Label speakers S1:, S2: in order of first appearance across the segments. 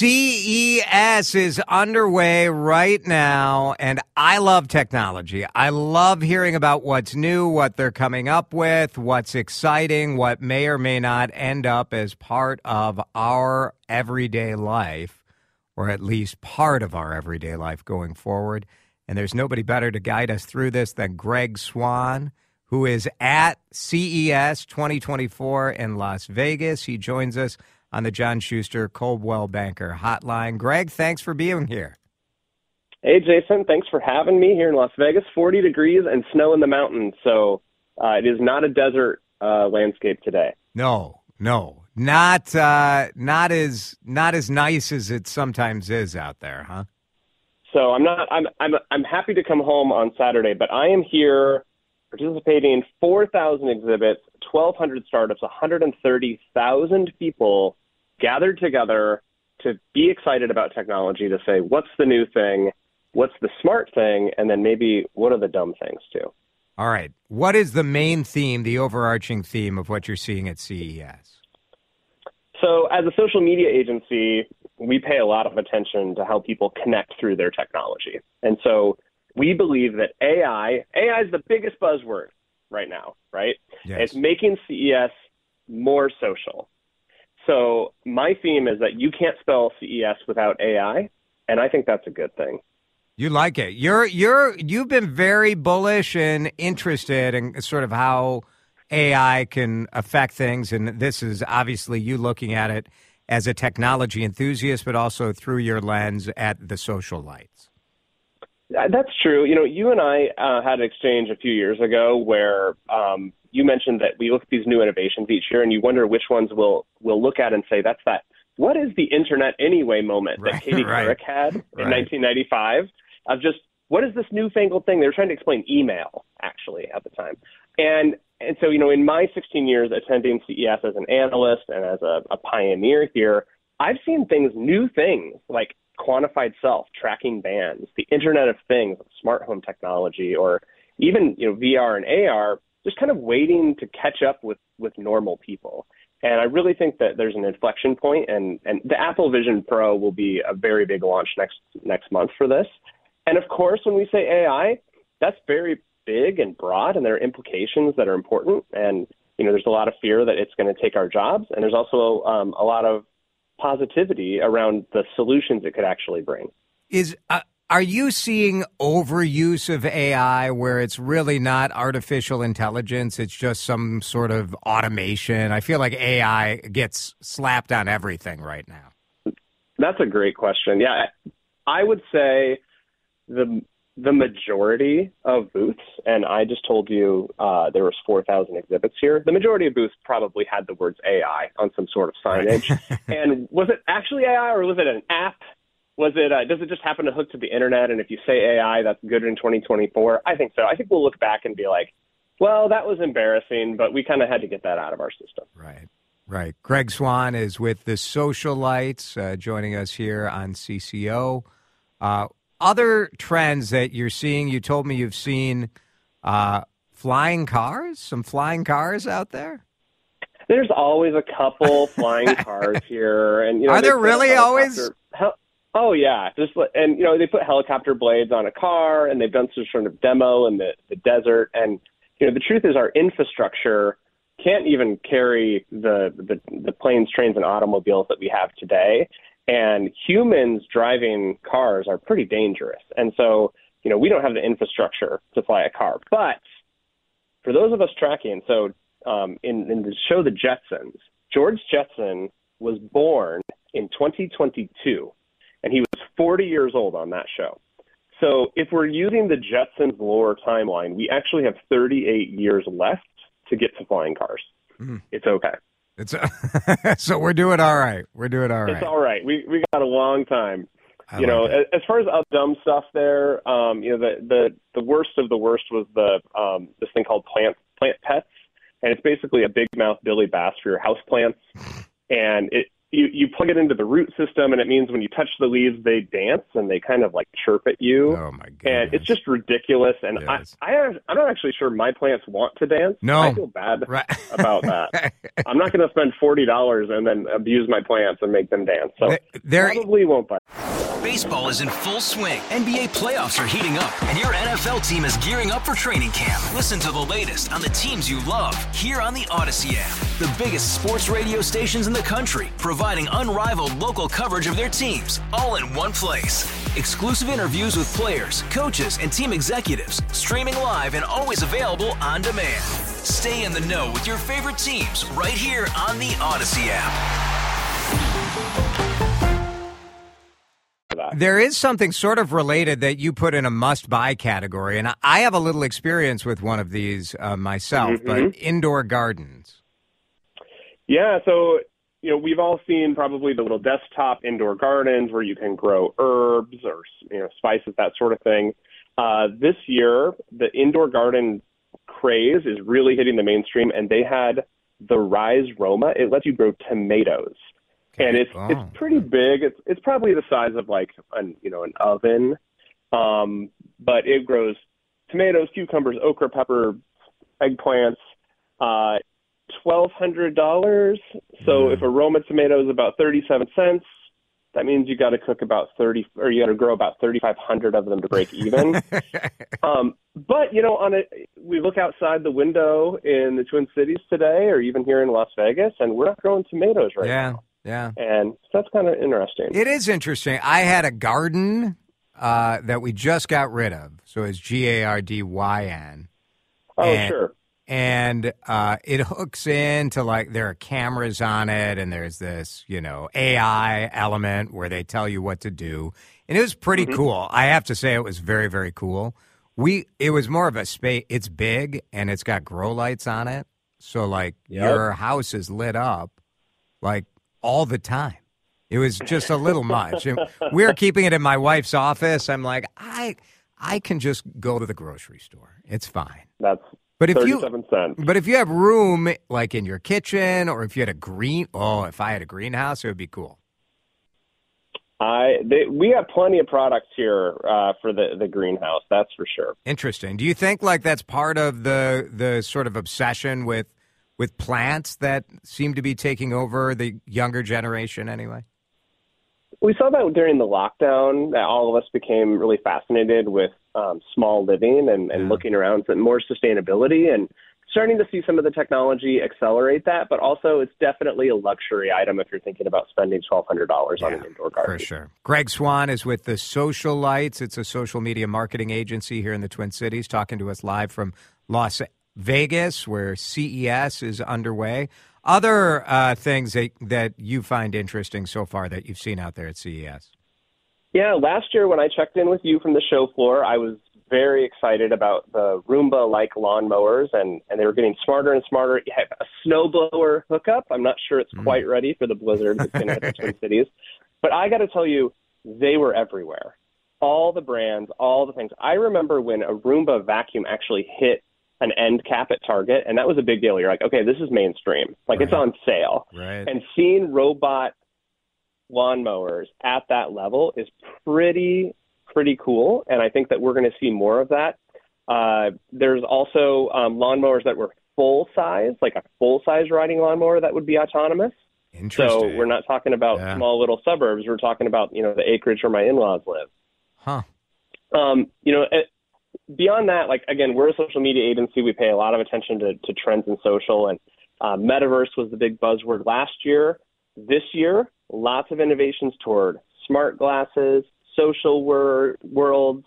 S1: CES is underway right now, and I love technology. I love hearing about what's new, what they're coming up with, what's exciting, what may or may not end up as part of our everyday life, or at least part of our everyday life going forward. And there's nobody better to guide us through this than Greg Swan, who is at CES 2024 in Las Vegas. He joins us on the John Schuster Coldwell Banker Hotline. Greg, thanks for being here.
S2: Hey, Jason. Thanks for having me here in Las Vegas. 40 degrees and snow in the mountains. So uh, it is not a desert uh, landscape today.
S1: No, no, not uh, not as not as nice as it sometimes is out there, huh?
S2: So I'm not. I'm I'm I'm happy to come home on Saturday, but I am here participating in 4,000 exhibits, 1,200 startups, 130,000 people gathered together to be excited about technology, to say, what's the new thing? What's the smart thing? And then maybe what are the dumb things too?
S1: All right. What is the main theme, the overarching theme of what you're seeing at CES?
S2: So, as a social media agency, we pay a lot of attention to how people connect through their technology. And so, we believe that AI, AI is the biggest buzzword right now, right?
S1: Yes.
S2: It's making CES more social. So my theme is that you can't spell CES without AI, and I think that's a good thing.
S1: You like it. You're you're you've been very bullish and interested in sort of how AI can affect things, and this is obviously you looking at it as a technology enthusiast, but also through your lens at the social lights.
S2: That's true. You know, you and I uh, had an exchange a few years ago where um, you mentioned that we look at these new innovations each year, and you wonder which ones we'll we'll look at and say that's that. What is the internet anyway moment
S1: Right,
S2: that Katie
S1: right.
S2: Couric had in
S1: Right.
S2: 1995 of just what is this newfangled thing? They were trying to explain email actually at the time, and and so you know, in my 16 years attending CES as an analyst and as a, a pioneer here, I've seen things, new things like quantified self, tracking bands, the Internet of Things, smart home technology, or even you know VR and AR, just kind of waiting to catch up with with normal people. And I really think that there's an inflection point, and and the Apple Vision Pro will be a very big launch next next month for this. And of course, when we say AI, that's very big and broad, and there are implications that are important. And you know, there's a lot of fear that it's going to take our jobs, and there's also um, a lot of positivity around the solutions it could actually bring.
S1: Is uh, are you seeing overuse of AI where it's really not artificial intelligence? It's just some sort of automation. I feel like AI gets slapped on everything right now.
S2: That's a great question. Yeah, I would say the the majority of booths, and I just told you uh, there was 4,000 exhibits here. The majority of booths probably had the words AI on some sort of signage. and was it actually AI or was it an app? Was it? Uh, does it just happen to hook to the internet? And if you say AI, that's good in 2024. I think so. I think we'll look back and be like, well, that was embarrassing, but we kind of had to get that out of our system.
S1: Right. Right. Greg Swan is with the Social Lights, uh, joining us here on CCO. Uh, other trends that you're seeing, you told me you've seen uh, flying cars, some flying cars out there.
S2: There's always a couple flying cars here, and you know,
S1: Are there really always?
S2: Hel- oh yeah, just and you know they put helicopter blades on a car, and they've done some sort of demo in the, the desert, and you know the truth is our infrastructure can't even carry the, the the planes, trains, and automobiles that we have today, and humans driving cars are pretty dangerous, and so you know we don't have the infrastructure to fly a car, but for those of us tracking, so um, in, in the show The Jetsons, George Jetson was born in 2022, and he was 40 years old on that show. So if we're using the Jetsons lore timeline, we actually have 38 years left to get to flying cars.
S1: Mhm.
S2: It's okay.
S1: It's so we're doing all right. We're doing all right.
S2: It's all right. We we got a long time.
S1: I
S2: you know,
S1: it.
S2: as far as other dumb stuff there, um, you know, the the the worst of the worst was the um, this thing called plant plant pets, and it's basically a big mouth Billy Bass for your house plants, and it you you plug it into the root system, and it means when you touch the leaves, they dance and they kind of like chirp at you.
S1: oh my god!
S2: and it's just ridiculous. And
S1: Yes.
S2: I, I, I'm not actually sure my plants want to dance.
S1: No.
S2: I feel bad
S1: right
S2: about that. I'm not going to spend forty dollars and then abuse my plants and make them dance. So
S1: there.
S2: probably won't buy.
S3: Baseball is in full swing. NBA playoffs are heating up, and your NFL team is gearing up for training camp. Listen to the latest on the teams you love here on the Odyssey app. The biggest sports radio stations in the country, providing unrivaled local coverage of their teams, all in one place. Exclusive interviews with players, coaches, and team executives, streaming live and always available on demand. Stay in the know with your favorite teams right here on the Odyssey app.
S1: There is something sort of related that you put in a must-buy category, and I have a little experience with one of these uh, myself.
S2: Mm-hmm.
S1: But indoor gardens.
S2: Yeah, so you know we've all seen probably the little desktop indoor gardens where you can grow herbs or you know spices that sort of thing. Uh, this year, the indoor garden craze is really hitting the mainstream, and they had the Rise Roma. It lets you grow tomatoes, and it's
S1: Oh.
S2: it's pretty big. It's it's probably the size of like an you know an oven, um, but it grows tomatoes, cucumbers, okra, pepper, eggplants. Uh, twelve hundred dollars. So
S1: Mm.
S2: if a Roma tomato is about thirty seven cents, that means you got to cook about thirty, or you got to grow about thirty five hundred of them to break even. um, but you know, on a we look outside the window in the Twin Cities today, or even here in Las Vegas, and we're not growing tomatoes right
S1: yeah,
S2: now,
S1: yeah.
S2: Yeah, and that's kind of interesting.
S1: It is interesting. I had a Gardyn uh, that we just got rid of, so it's G A R D Y N.
S2: oh,
S1: and-
S2: sure.
S1: And uh, it hooks into like there are cameras on it and there's this you know ai element where they tell you what to do. And it was pretty
S2: Mm-hmm.
S1: cool. I have to say it was very very cool. We it was more of a space it's big and it's got grow lights on it. So like
S2: Yep.
S1: your house is lit up like all the time. It was just a little much. And we were keeping it in my wife's office. I'm like i i can just go to the grocery store. It's fine.
S2: That's
S1: but if you
S2: cents.
S1: but if you have room like in your kitchen or if you had a green oh, if I had a greenhouse, it would be cool.
S2: I they, we have plenty of products here uh, for the the greenhouse. That's for sure.
S1: Interesting. Do you think like that's part of the the sort of obsession with with plants that seem to be taking over the younger generation anyway?
S2: We saw that during the lockdown that all of us became really fascinated with um, small living and, and
S1: Yeah.
S2: looking around for more sustainability and starting to see some of the technology accelerate that. But also, it's definitely a luxury item if you're thinking about spending twelve hundred dollars on an indoor garden.
S1: For sure. Greg Swan is with the Social Lights. It's a social media marketing agency here in the Twin Cities, talking to us live from Las Vegas, where CES is underway. Other uh, things that, that you find interesting so far that you've seen out there at CES?
S2: Yeah, last year when I checked in with you from the show floor, I was very excited about the Roomba-like lawnmowers, and and they were getting smarter and smarter. You have a snowblower hookup. I'm not sure it's mm. quite ready for the blizzard that's going to hit the Twin Cities, but I got to tell you, they were everywhere. All the brands, all the things. I remember when a Roomba vacuum actually hit an end cap at Target, and that was a big deal. You're like, okay, this is mainstream. Like it's on sale
S1: Right.
S2: and seeing robot lawnmowers at that level is pretty pretty cool and i think that we're going to see more of that uh, there's also um, lawnmowers that were full size like a full size riding lawnmower that would be autonomous so we're not talking about
S1: Yeah.
S2: small little suburbs we're talking about you know the acreage where my in-laws live
S1: Huh.
S2: um, you know, it, beyond that, like again, we're a social media agency. We pay a lot of attention to, to trends in social, and uh, metaverse was the big buzzword last year. This year, lots of innovations toward smart glasses, social wor- worlds,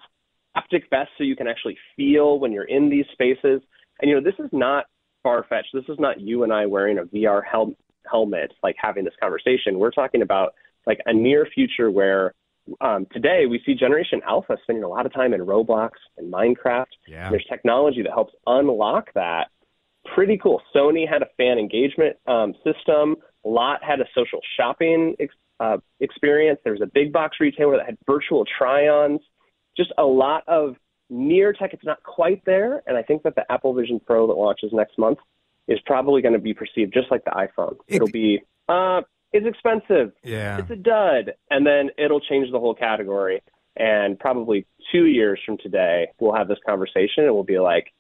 S2: haptic vests, so you can actually feel when you're in these spaces. And you know, this is not far fetched. This is not you and I wearing a VR hel- helmet, like having this conversation. We're talking about like a near future where um, today we see Generation Alpha spending a lot of time in Roblox and Minecraft.
S1: Yeah.
S2: There's technology that helps unlock that. pretty cool. Sony had a fan engagement um, system. Lot had a social shopping ex- uh, experience. There was a big box retailer that had virtual try-ons. Just a lot of near tech. It's not quite there, and I think that the Apple Vision Pro that launches next month is probably going to be perceived just like the iPhone. It'll be uh, it's expensive.
S1: Yeah,
S2: it's a dud, and then it'll change the whole category. And probably two years from today, we'll have this conversation, and we'll be like,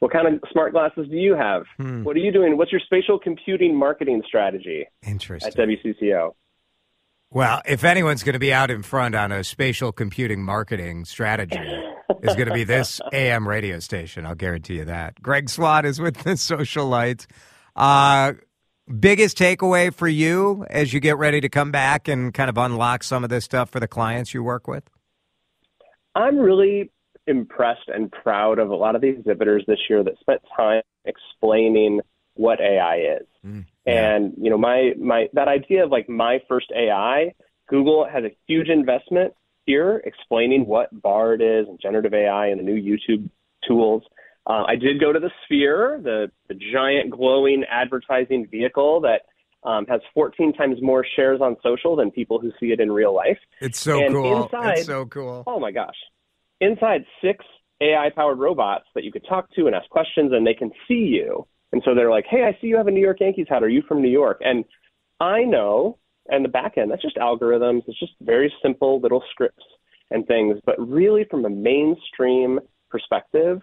S2: "What kind of smart glasses do you have? Hmm. What are you doing? What's your spatial computing marketing strategy?"
S1: Interesting.
S2: At WCCO.
S1: Well, if anyone's going to be out in front on a spatial computing marketing strategy, is going to be this AM radio station. I'll guarantee you that. Greg Swan is with the Social Lights. Uh, biggest takeaway for you as you get ready to come back and kind of unlock some of this stuff for the clients you work with?
S2: I'm really impressed and proud of a lot of the exhibitors this year that spent time explaining what AI is. Mm, yeah. And you know, my my that idea of like my first AI, Google has a huge investment here explaining what Bard is and generative AI and the new YouTube tools. Uh, I did go to the Sphere, the, the giant glowing advertising vehicle that um, has 14 times more shares on social than people who see it in real life.
S1: It's so
S2: and
S1: cool.
S2: Inside,
S1: it's so cool.
S2: Oh my gosh. Inside six AI powered robots that you could talk to and ask questions and they can see you. And so they're like, hey, I see you have a New York Yankees hat. Are you from New York? And I know, and the back end, that's just algorithms. It's just very simple little scripts and things. But really, from a mainstream perspective,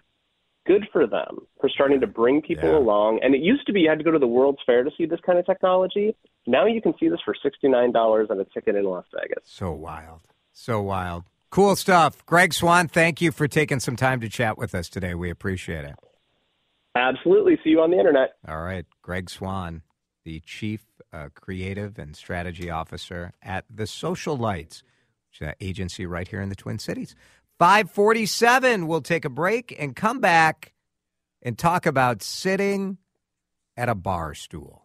S2: good for them for starting to bring people yeah. along. And it used to be you had to go to the World's Fair to see this kind of technology. Now you can see this for $69 on a ticket in Las Vegas.
S1: So wild. So wild. Cool stuff. Greg Swan, thank you for taking some time to chat with us today. We appreciate it.
S2: Absolutely. See you on the internet.
S1: All right. Greg Swan, the Chief uh, Creative and Strategy Officer at The Social Lights, which is an agency right here in the Twin Cities. 547, we'll take a break and come back and talk about sitting at a bar stool.